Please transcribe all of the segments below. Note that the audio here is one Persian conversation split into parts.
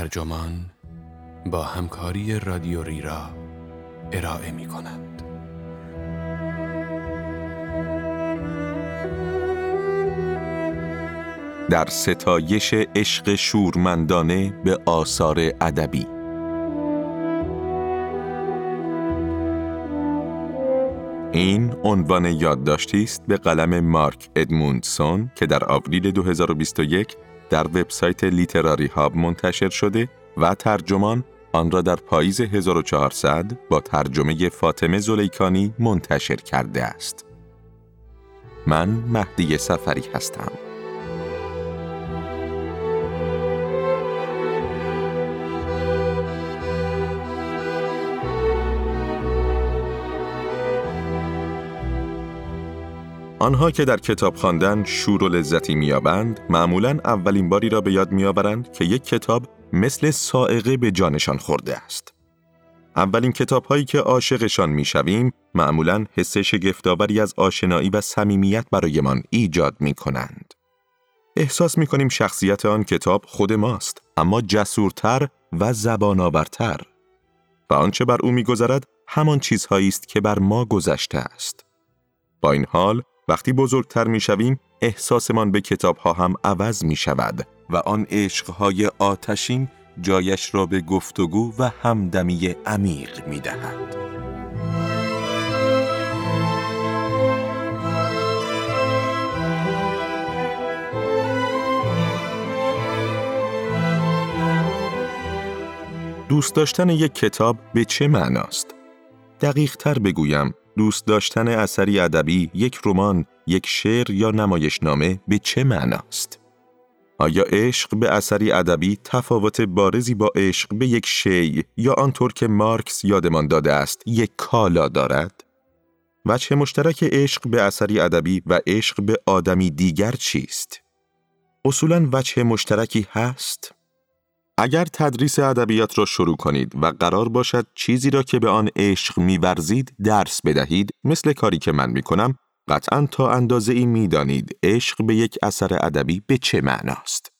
ترجمان با همکاری رادیو ریرا ارائه می کند. در ستایش عشق شورمندانه به آثار ادبی این عنوان یادداشتی است به قلم مارک ادموندسون که در آوریل 2021 در وبسایت لیتراری هاب منتشر شده و ترجمان آن را در پاییز 1400 با ترجمه فاطمه زلیکانی منتشر کرده است. من مهدی سفری هستم. آنها که در کتاب خواندن شور و لذتی میابند معمولا اولین باری را به یاد میآورند که یک کتاب مثل سائقه به جانشان خورده است. اولین کتاب هایی که عاشقشان می‌شویم معمولا حس شگفتآوری از آشنایی و صمیمیت برایمان ایجاد می کنند. احساس می کنیم شخصیت آن کتاب خود ماست اما جسورتر و زبان آورتر و آنچه بر او میگذرد همان چیزهایی است که بر ما گذشته است. با این حال وقتی بزرگتر می شویم احساسمان به کتاب ها هم عوض می شود و آن عشقهای آتشین جایش را به گفتگو و همدمی عمیق می دهد. دوست داشتن یک کتاب به چه معناست؟ دقیق تر بگویم دوست داشتن اثری ادبی، یک رمان، یک شعر یا نمایشنامه به چه معناست؟ آیا عشق به اثری ادبی تفاوت بارزی با عشق به یک شی یا آنطور که مارکس یادمان داده است یک کالا دارد؟ وجه مشترک عشق به اثری ادبی و عشق به آدمی دیگر چیست؟ اصولا وجه مشترکی هست؟ اگر تدریس ادبیات را شروع کنید و قرار باشد چیزی را که به آن عشق میورزید درس بدهید مثل کاری که من می کنم قطعا تا اندازه ای می دانید عشق به یک اثر ادبی به چه معناست.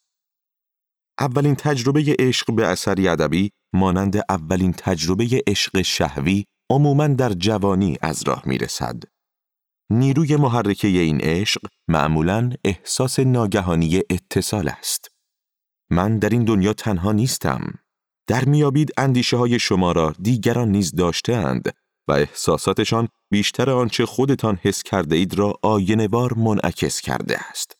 اولین تجربه عشق به اثری ادبی مانند اولین تجربه عشق شهوی عموما در جوانی از راه می رسد. نیروی محرکه این عشق معمولا احساس ناگهانی اتصال است. من در این دنیا تنها نیستم. در میابید اندیشه های شما را دیگران نیز داشتهاند و احساساتشان بیشتر آنچه خودتان حس کرده اید را آینوار منعکس کرده است.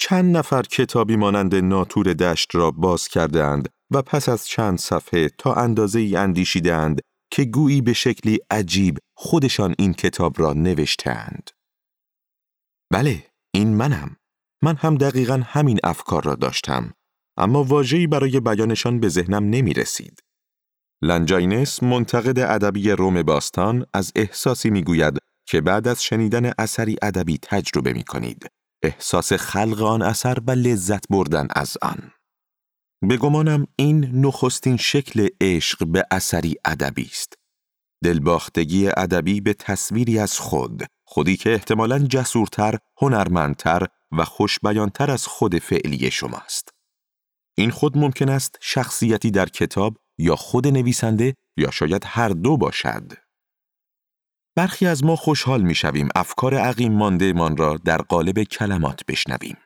چند نفر کتابی مانند ناتور دشت را باز کرده اند و پس از چند صفحه تا اندازه ای اندیشیدند که گویی به شکلی عجیب خودشان این کتاب را نوشتهاند. بله، این منم. من هم دقیقا همین افکار را داشتم. اما واجهی برای بیانشان به ذهنم نمی رسید. لنجاینس منتقد ادبی روم باستان از احساسی می گوید که بعد از شنیدن اثری ادبی تجربه می کنید. احساس خلق آن اثر و لذت بردن از آن. به گمانم این نخستین شکل عشق به اثری ادبی است. دلباختگی ادبی به تصویری از خود، خودی که احتمالاً جسورتر، هنرمندتر و خوشبیانتر از خود فعلی شماست. این خود ممکن است شخصیتی در کتاب یا خود نویسنده یا شاید هر دو باشد. برخی از ما خوشحال می شویم افکار عقیم مانده من را در قالب کلمات بشنویم.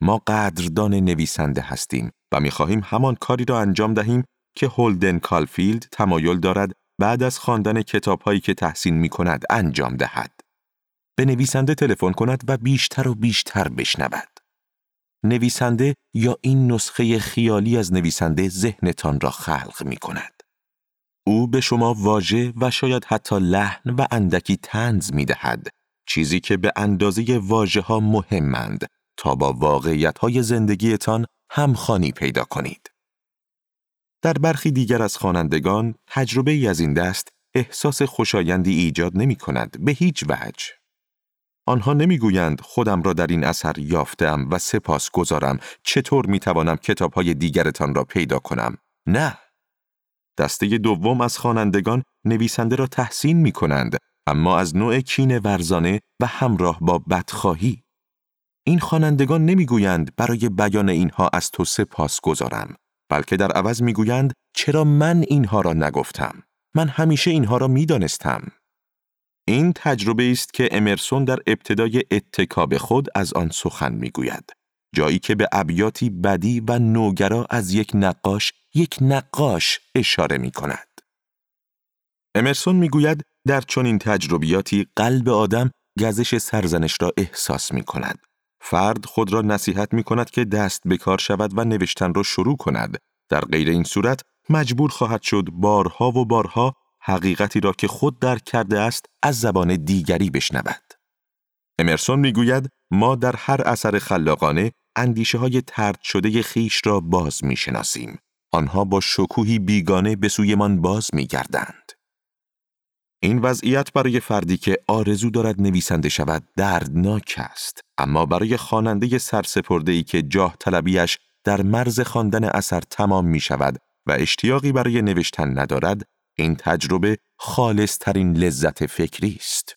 ما قدردان نویسنده هستیم و می خواهیم همان کاری را انجام دهیم که هولدن کالفیلد تمایل دارد بعد از خواندن کتابهایی که تحسین می کند انجام دهد. به نویسنده تلفن کند و بیشتر و بیشتر بشنود. نویسنده یا این نسخه خیالی از نویسنده ذهنتان را خلق می کند. او به شما واژه و شاید حتی لحن و اندکی تنز می دهد. چیزی که به اندازه واژه ها مهمند تا با واقعیت های زندگیتان همخانی پیدا کنید. در برخی دیگر از خوانندگان تجربه ای از این دست احساس خوشایندی ایجاد نمی کند به هیچ وجه. آنها نمی‌گویند خودم را در این اثر یافتم و سپاس گذارم چطور می توانم کتاب های دیگرتان را پیدا کنم. نه. دسته دوم از خوانندگان نویسنده را تحسین می کنند اما از نوع کین ورزانه و همراه با بدخواهی. این خوانندگان نمی‌گویند برای بیان اینها از تو سپاس گذارم بلکه در عوض می‌گویند چرا من اینها را نگفتم من همیشه اینها را می‌دانستم این تجربه است که امرسون در ابتدای اتکاب خود از آن سخن می‌گوید جایی که به ابیاتی بدی و نوگرا از یک نقاش یک نقاش اشاره می کند. امرسون می‌گوید در چنین تجربیاتی قلب آدم گزش سرزنش را احساس می کند. فرد خود را نصیحت می کند که دست به کار شود و نوشتن را شروع کند. در غیر این صورت مجبور خواهد شد بارها و بارها حقیقتی را که خود درک کرده است از زبان دیگری بشنود. امرسون می‌گوید ما در هر اثر خلاقانه اندیشه های ترد شده خیش را باز می شناسیم. آنها با شکوهی بیگانه به سویمان باز می گردند. این وضعیت برای فردی که آرزو دارد نویسنده شود دردناک است اما برای خواننده سرسپرده ای که جاه طلبیش در مرز خواندن اثر تمام می شود و اشتیاقی برای نوشتن ندارد این تجربه خالص ترین لذت فکری است.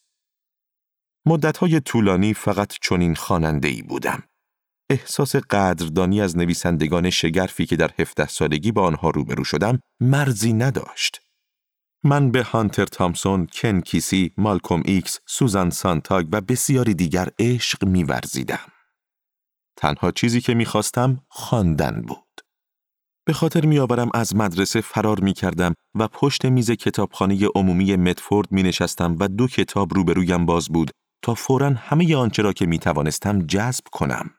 مدتهای طولانی فقط چنین خواننده ای بودم. احساس قدردانی از نویسندگان شگرفی که در 17 سالگی با آنها روبرو شدم مرزی نداشت. من به هانتر تامسون، کن کیسی، مالکوم ایکس، سوزان سانتاگ و بسیاری دیگر عشق میورزیدم. تنها چیزی که می‌خواستم خواندن بود. به خاطر میآورم از مدرسه فرار می کردم و پشت میز کتابخانه عمومی متفورد می نشستم و دو کتاب روبرویم باز بود تا فورا همه آنچه را که می توانستم جذب کنم.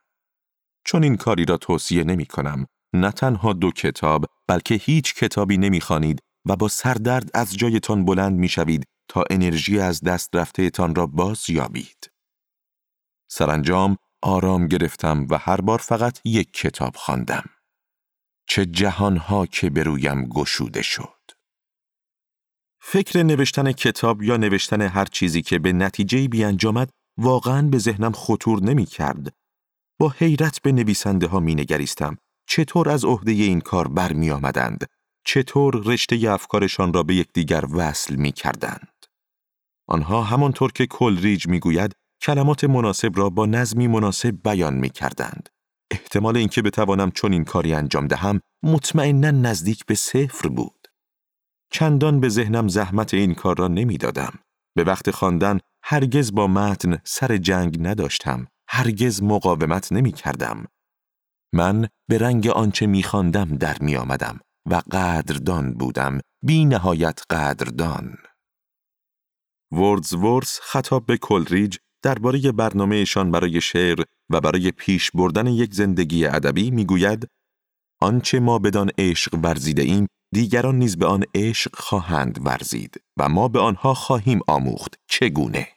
چون این کاری را توصیه نمی کنم. نه تنها دو کتاب بلکه هیچ کتابی نمی خانید و با سردرد از جایتان بلند می شوید تا انرژی از دست رفته تان را باز یابید. سرانجام آرام گرفتم و هر بار فقط یک کتاب خواندم. چه جهانها که برویم گشوده شد. فکر نوشتن کتاب یا نوشتن هر چیزی که به نتیجه بیانجامد واقعا به ذهنم خطور نمی کرد. با حیرت به نویسنده ها می نگریستم. چطور از عهده این کار برمی آمدند؟ چطور رشته افکارشان را به یکدیگر وصل می کردند؟ آنها همانطور که کلریج می گوید کلمات مناسب را با نظمی مناسب بیان می کردند. احتمال اینکه بتوانم چون این کاری انجام دهم مطمئنا نزدیک به صفر بود. چندان به ذهنم زحمت این کار را نمی‌دادم. به وقت خواندن هرگز با متن سر جنگ نداشتم. هرگز مقاومت نمی کردم. من به رنگ آنچه می خواندم در می آمدم و قدردان بودم. بی نهایت قدردان. وردزورس خطاب به کلریج درباره برنامهشان برای شعر و برای پیش بردن یک زندگی ادبی می‌گوید آنچه ما بدان عشق ورزیده ایم دیگران نیز به آن عشق خواهند ورزید و ما به آنها خواهیم آموخت. چگونه؟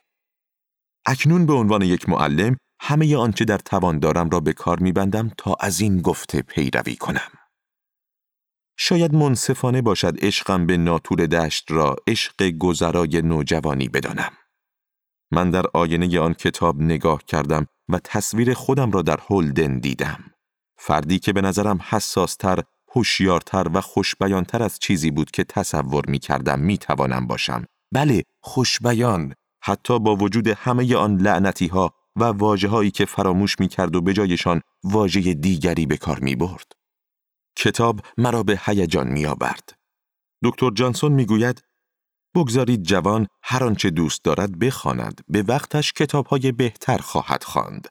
اکنون به عنوان یک معلم همه آنچه در توان دارم را به کار میبندم تا از این گفته پیروی کنم. شاید منصفانه باشد عشقم به ناتور دشت را عشق گذرای نوجوانی بدانم. من در آینه آن کتاب نگاه کردم و تصویر خودم را در هولدن دیدم. فردی که به نظرم حساستر، هوشیارتر و خوشبیانتر از چیزی بود که تصور می کردم می توانم باشم. بله، خوشبیان. حتی با وجود همه آن لعنتی ها و واجه هایی که فراموش می کرد و به جایشان واژه دیگری به کار می برد. کتاب مرا به هیجان می آورد. دکتر جانسون می گوید بگذارید جوان هر آنچه دوست دارد بخواند به وقتش کتابهای بهتر خواهد خواند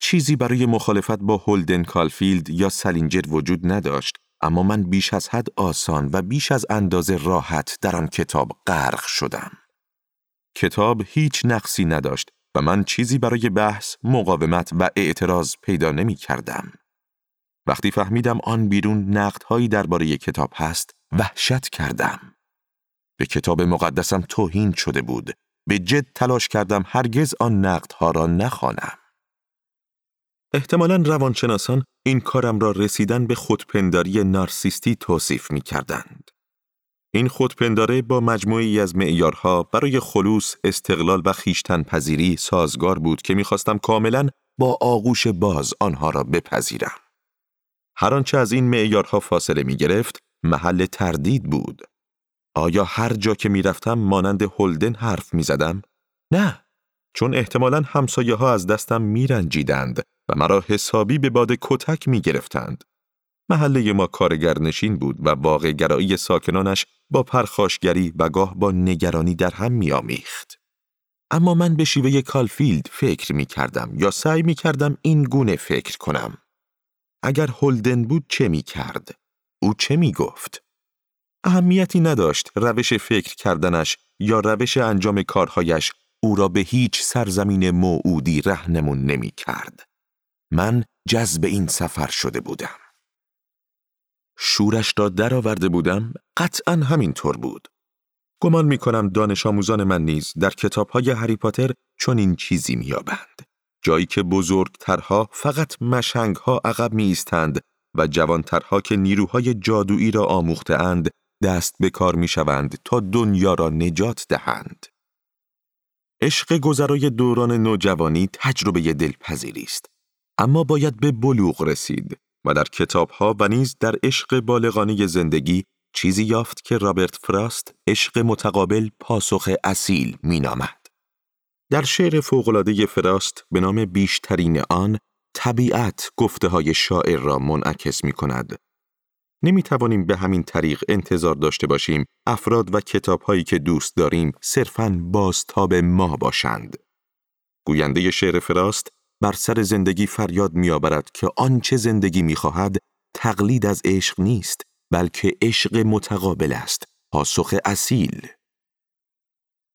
چیزی برای مخالفت با هولدن کالفیلد یا سلینجر وجود نداشت اما من بیش از حد آسان و بیش از اندازه راحت در آن کتاب غرق شدم کتاب هیچ نقصی نداشت و من چیزی برای بحث، مقاومت و اعتراض پیدا نمی کردم. وقتی فهمیدم آن بیرون نقدهایی درباره کتاب هست، وحشت کردم. به کتاب مقدسم توهین شده بود. به جد تلاش کردم هرگز آن نقدها را نخوانم. احتمالا روانشناسان این کارم را رسیدن به خودپنداری نارسیستی توصیف می کردند. این خودپنداره با مجموعی از معیارها برای خلوص، استقلال و خیشتن پذیری سازگار بود که می‌خواستم کاملا با آغوش باز آنها را بپذیرم. هر آنچه از این معیارها فاصله می گرفت محل تردید بود. آیا هر جا که می‌رفتم مانند هولدن حرف می‌زدم؟ نه، چون احتمالا همسایه ها از دستم میرنجیدند و مرا حسابی به باد کتک می گرفتند. محله ما کارگر نشین بود و واقع گرایی ساکنانش با پرخاشگری و گاه با نگرانی در هم میآمیخت. اما من به شیوه کالفیلد فکر می کردم یا سعی می کردم این گونه فکر کنم. اگر هولدن بود چه می کرد؟ او چه می گفت؟ اهمیتی نداشت روش فکر کردنش یا روش انجام کارهایش او را به هیچ سرزمین موعودی رهنمون نمی کرد. من جذب این سفر شده بودم. شورش را درآورده بودم قطعا همین طور بود. گمان می کنم دانش آموزان من نیز در کتاب های هری پاتر چون این چیزی میابند. جایی که بزرگترها فقط مشنگها عقب می ایستند و جوانترها که نیروهای جادویی را آموخته اند دست به کار می شوند تا دنیا را نجات دهند. عشق گذرای دوران نوجوانی تجربه دلپذیری است. اما باید به بلوغ رسید و در کتابها و نیز در عشق بالغانه زندگی چیزی یافت که رابرت فراست عشق متقابل پاسخ اصیل مینامد. در شعر فوقلاده فراست به نام بیشترین آن طبیعت گفته های شاعر را منعکس می کند. نمی توانیم به همین طریق انتظار داشته باشیم افراد و کتاب هایی که دوست داریم صرفاً بازتاب ما باشند. گوینده شعر فراست بر سر زندگی فریاد میآورد که آنچه زندگی می‌خواهد تقلید از عشق نیست بلکه عشق متقابل است پاسخ اصیل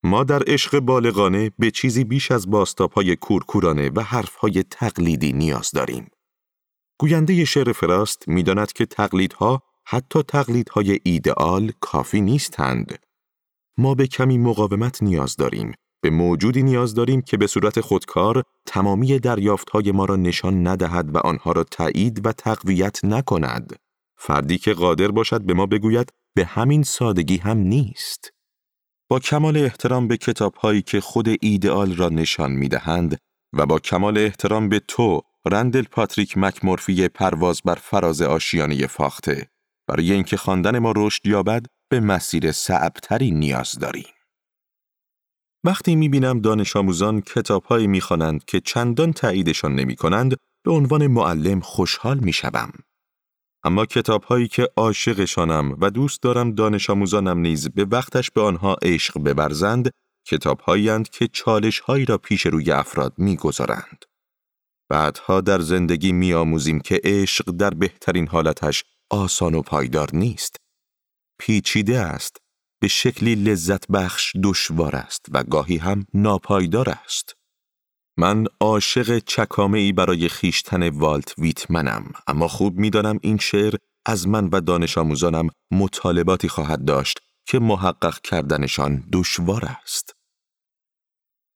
ما در عشق بالغانه به چیزی بیش از های کورکورانه و حرفهای تقلیدی نیاز داریم. گوینده شعر فراست می‌داند که تقلیدها حتی تقلیدهای ایدئال کافی نیستند. ما به کمی مقاومت نیاز داریم به موجودی نیاز داریم که به صورت خودکار تمامی دریافتهای ما را نشان ندهد و آنها را تایید و تقویت نکند. فردی که قادر باشد به ما بگوید به همین سادگی هم نیست. با کمال احترام به کتابهایی که خود ایدئال را نشان می دهند و با کمال احترام به تو رندل پاتریک مکمورفی پرواز بر فراز آشیانه فاخته برای اینکه خواندن ما رشد یابد به مسیر صعبتری نیاز داریم. وقتی می بینم دانش آموزان کتاب هایی می خوانند که چندان تاییدشان نمی کنند به عنوان معلم خوشحال می شدم. اما کتاب هایی که عاشقشانم و دوست دارم دانش آموزانم نیز به وقتش به آنها عشق ببرزند کتاب هایی که چالش هایی را پیش روی افراد می گذارند. بعدها در زندگی می آموزیم که عشق در بهترین حالتش آسان و پایدار نیست. پیچیده است به شکلی لذت بخش دشوار است و گاهی هم ناپایدار است. من عاشق چکامه ای برای خیشتن والت ویتمنم اما خوب می‌دانم این شعر از من و دانش آموزانم مطالباتی خواهد داشت که محقق کردنشان دشوار است.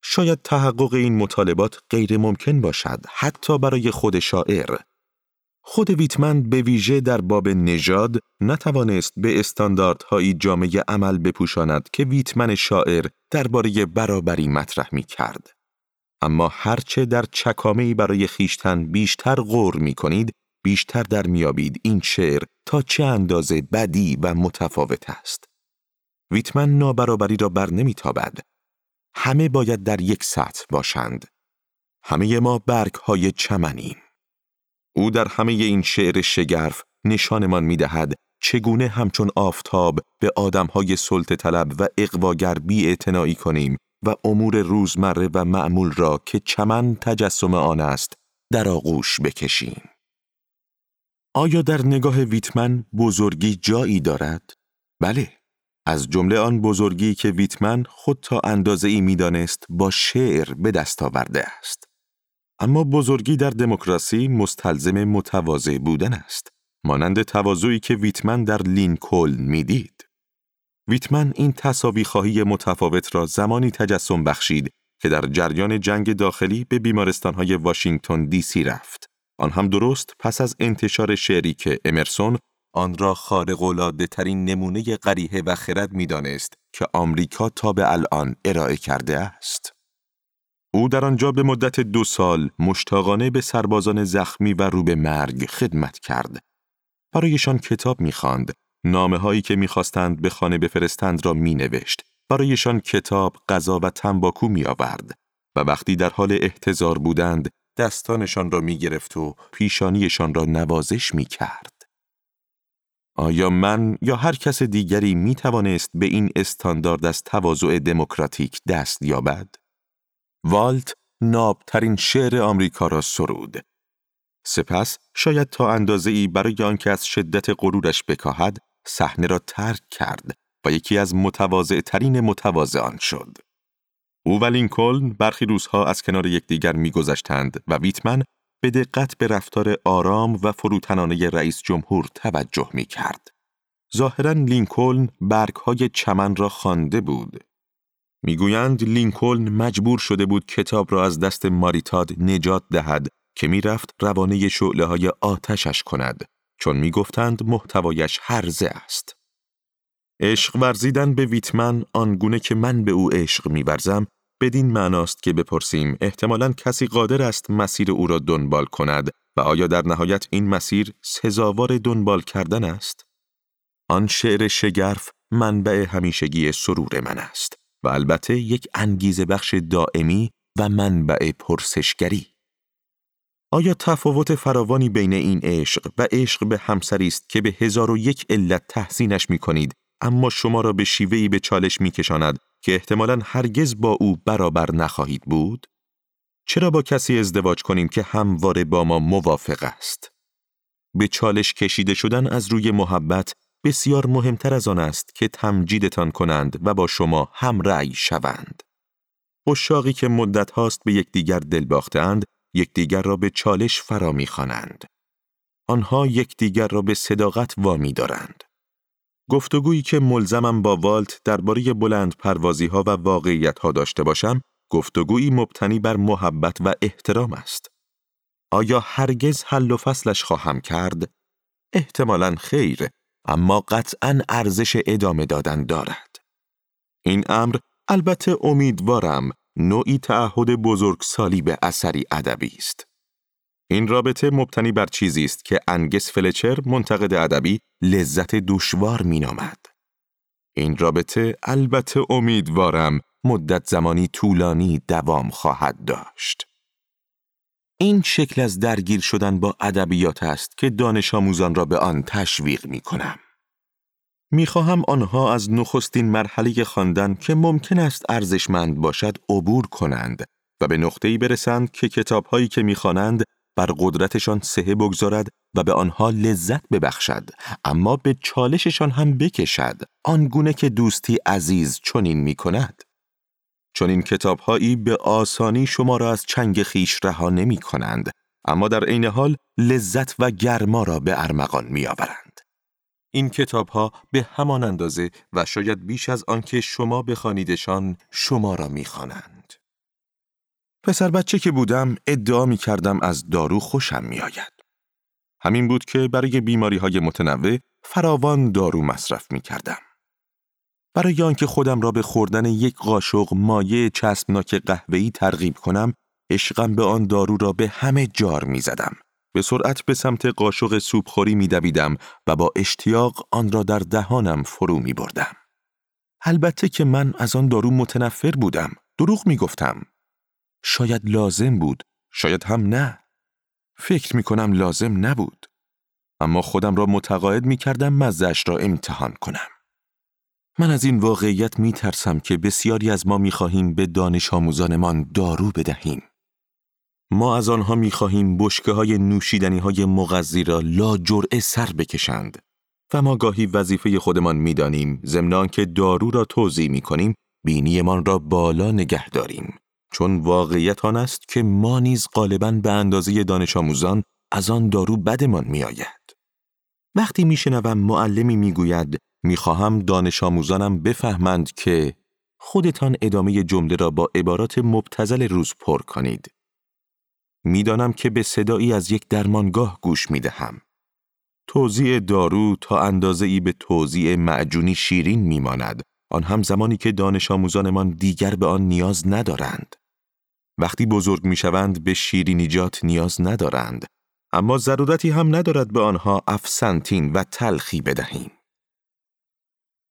شاید تحقق این مطالبات غیر ممکن باشد حتی برای خود شاعر خود ویتمن به ویژه در باب نژاد نتوانست به استانداردهایی جامعه عمل بپوشاند که ویتمن شاعر درباره برابری مطرح می کرد. اما هرچه در چکامهی برای خیشتن بیشتر غور می کنید، بیشتر در میابید این شعر تا چه اندازه بدی و متفاوت است. ویتمن نابرابری را بر نمیتابد. همه باید در یک سطح باشند. همه ما برگ های چمنیم. او در همه این شعر شگرف نشانمان می دهد چگونه همچون آفتاب به آدمهای سلط طلب و اقواگر بی کنیم و امور روزمره و معمول را که چمن تجسم آن است در آغوش بکشیم. آیا در نگاه ویتمن بزرگی جایی دارد؟ بله. از جمله آن بزرگی که ویتمن خود تا اندازه ای می دانست با شعر به دست آورده است. اما بزرگی در دموکراسی مستلزم متواضع بودن است مانند تواضعی که ویتمن در لینکلن می‌دید ویتمن این تصاوی خواهی متفاوت را زمانی تجسم بخشید که در جریان جنگ داخلی به بیمارستانهای واشنگتن دی سی رفت آن هم درست پس از انتشار شعری که امرسون آن را خارق ترین نمونه قریه و خرد می‌دانست که آمریکا تا به الان ارائه کرده است. او در آنجا به مدت دو سال مشتاقانه به سربازان زخمی و رو به مرگ خدمت کرد. برایشان کتاب می‌خواند، نامه هایی که می‌خواستند به خانه بفرستند را مینوشت. برایشان کتاب، غذا و تنباکو میآورد و وقتی در حال احتضار بودند، دستانشان را می‌گرفت و پیشانیشان را نوازش می‌کرد. آیا من یا هر کس دیگری می توانست به این استاندارد از تواضع دموکراتیک دست یابد؟ والت نابترین شعر آمریکا را سرود. سپس شاید تا اندازه ای برای آنکه از شدت غرورش بکاهد صحنه را ترک کرد و یکی از متواضع ترین متواضعان شد. او و لینکلن برخی روزها از کنار یکدیگر میگذشتند و ویتمن به دقت به رفتار آرام و فروتنانه رئیس جمهور توجه می کرد. ظاهرا لینکلن برگهای چمن را خوانده بود. می‌گویند لینکلن مجبور شده بود کتاب را از دست ماریتاد نجات دهد که می‌رفت روانه شعله های آتشش کند چون می‌گفتند محتوایش هرزه است. عشق ورزیدن به ویتمن آنگونه که من به او عشق میورزم بدین معناست که بپرسیم احتمالا کسی قادر است مسیر او را دنبال کند و آیا در نهایت این مسیر سزاوار دنبال کردن است؟ آن شعر شگرف منبع همیشگی سرور من است و البته یک انگیزه بخش دائمی و منبع پرسشگری. آیا تفاوت فراوانی بین این عشق و عشق به همسری است که به هزار و یک علت تحسینش می کنید اما شما را به شیوهی به چالش می کشاند که احتمالا هرگز با او برابر نخواهید بود؟ چرا با کسی ازدواج کنیم که همواره با ما موافق است؟ به چالش کشیده شدن از روی محبت بسیار مهمتر از آن است که تمجیدتان کنند و با شما هم رأی شوند. اشاقی که مدت هاست به یکدیگر دل باختند، یکدیگر را به چالش فرا می‌خوانند. آنها یکدیگر را به صداقت وامی دارند. گفتگویی که ملزمم با والت درباره بلند پروازی ها و واقعیت ها داشته باشم، گفتگویی مبتنی بر محبت و احترام است. آیا هرگز حل و فصلش خواهم کرد؟ احتمالا خیر، اما قطعا ارزش ادامه دادن دارد. این امر البته امیدوارم نوعی تعهد بزرگسالی به اثری ادبی است. این رابطه مبتنی بر چیزی است که انگس فلچر منتقد ادبی لذت دشوار مینامد. این رابطه البته امیدوارم مدت زمانی طولانی دوام خواهد داشت. این شکل از درگیر شدن با ادبیات است که دانش آموزان را به آن تشویق می کنم. می خواهم آنها از نخستین مرحله خواندن که ممکن است ارزشمند باشد عبور کنند و به نقطه‌ای برسند که کتابهایی که می‌خوانند بر قدرتشان سهه بگذارد و به آنها لذت ببخشد اما به چالششان هم بکشد آنگونه که دوستی عزیز چنین می کند. چون این کتابهایی به آسانی شما را از چنگ خیش رها نمی کنند اما در عین حال لذت و گرما را به ارمغان می آورند. این کتاب ها به همان اندازه و شاید بیش از آنکه شما بخوانیدشان شما را می خوانند. پسر بچه که بودم ادعا می کردم از دارو خوشم می آید. همین بود که برای بیماری های متنوع فراوان دارو مصرف می کردم. برای آنکه خودم را به خوردن یک قاشق مایع چسبناک قهوه‌ای ترغیب کنم، عشقم به آن دارو را به همه جار می زدم. به سرعت به سمت قاشق سوپخوری می دویدم و با اشتیاق آن را در دهانم فرو می بردم. البته که من از آن دارو متنفر بودم. دروغ می گفتم. شاید لازم بود. شاید هم نه. فکر می کنم لازم نبود. اما خودم را متقاعد می کردم مزش را امتحان کنم. من از این واقعیت می ترسم که بسیاری از ما می خواهیم به دانش آموزانمان دارو بدهیم. ما از آنها می خواهیم بشکه های نوشیدنی های مغذی را لا جرعه سر بکشند و ما گاهی وظیفه خودمان می دانیم که دارو را توضیح می کنیم بینیمان را بالا نگه داریم چون واقعیت آن است که ما نیز غالبا به اندازه دانش آموزان از آن دارو بدمان می آید. وقتی می شنوم معلمی می گوید می خواهم دانش آموزانم بفهمند که خودتان ادامه جمله را با عبارات مبتزل روز پر کنید. می‌دانم که به صدایی از یک درمانگاه گوش می دهم. توضیع دارو تا اندازه ای به توضیع معجونی شیرین میماند آن هم زمانی که دانش آموزانمان دیگر به آن نیاز ندارند. وقتی بزرگ می‌شوند به شیرینیجات نیاز ندارند اما ضرورتی هم ندارد به آنها افسنتین و تلخی بدهیم.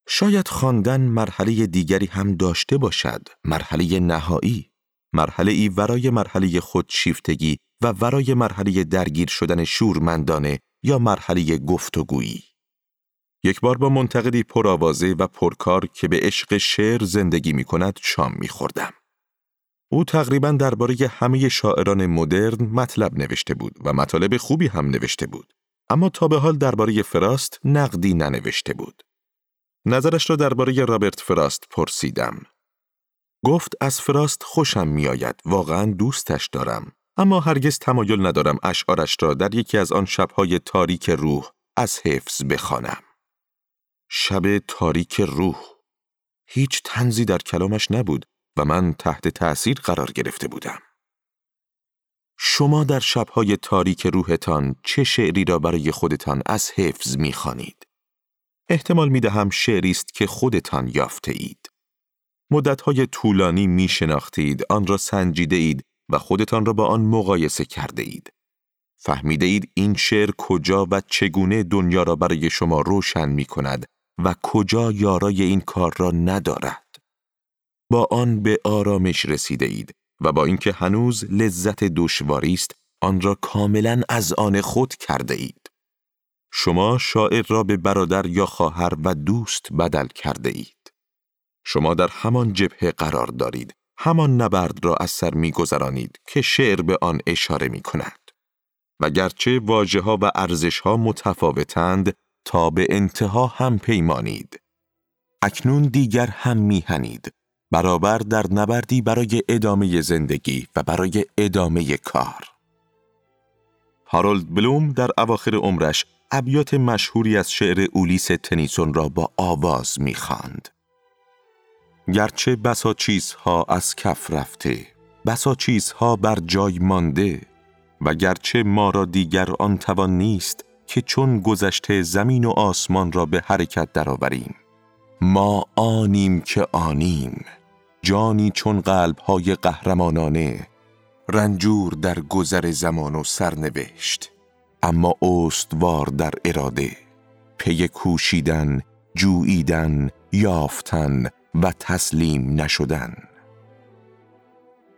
شاید خواندن مرحله دیگری هم داشته باشد، مرحله نهایی. مرحله ای ورای مرحله خودشیفتگی و ورای مرحله درگیر شدن شورمندانه یا مرحله گفتگویی. یک بار با منتقدی پرآوازه و پرکار که به عشق شعر زندگی می کند شام می خوردم. او تقریبا درباره همه شاعران مدرن مطلب نوشته بود و مطالب خوبی هم نوشته بود. اما تا به حال درباره فراست نقدی ننوشته بود. نظرش را درباره رابرت فراست پرسیدم. گفت از فراست خوشم میآید، واقعا دوستش دارم. اما هرگز تمایل ندارم اشعارش را در یکی از آن شبهای تاریک روح از حفظ بخوانم. شب تاریک روح. هیچ تنزی در کلامش نبود و من تحت تأثیر قرار گرفته بودم. شما در شبهای تاریک روحتان چه شعری را برای خودتان از حفظ می‌خوانید؟ احتمال می دهم شعری است که خودتان یافته اید. مدتهای طولانی می شناختید، آن را سنجیده اید و خودتان را با آن مقایسه کرده اید. فهمیده اید این شعر کجا و چگونه دنیا را برای شما روشن می کند و کجا یارای این کار را ندارد. با آن به آرامش رسیده اید و با اینکه هنوز لذت دشواری است آن را کاملا از آن خود کرده اید. شما شاعر را به برادر یا خواهر و دوست بدل کرده اید. شما در همان جبهه قرار دارید. همان نبرد را از سر میگذرانید که شعر به آن اشاره می کند. و گرچه واجه ها و ارزش ها متفاوتند تا به انتها هم پیمانید. اکنون دیگر هم میهنید برابر در نبردی برای ادامه زندگی و برای ادامه کار. هارولد بلوم در اواخر عمرش ابیات مشهوری از شعر اولیس تنیسون را با آواز می‌خواند. گرچه بسا چیزها از کف رفته، بسا چیزها بر جای مانده و گرچه ما را دیگر آن توان نیست که چون گذشته زمین و آسمان را به حرکت درآوریم. ما آنیم که آنیم جانی چون قلبهای قهرمانانه رنجور در گذر زمان و سرنوشت. اما استوار در اراده پی کوشیدن جوییدن یافتن و تسلیم نشدن.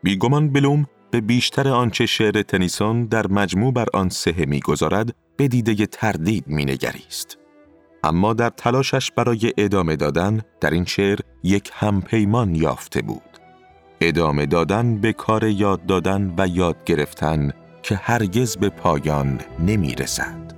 بیگمان بلوم به بیشتر آنچه شعر تنیسون در مجموع بر آن سهه می‌گذارد به دیده تردید مینگریست. اما در تلاشش برای ادامه دادن در این شعر یک همپیمان یافته بود. ادامه دادن به کار یاد دادن و یاد گرفتن که هرگز به پایان نمی رسد.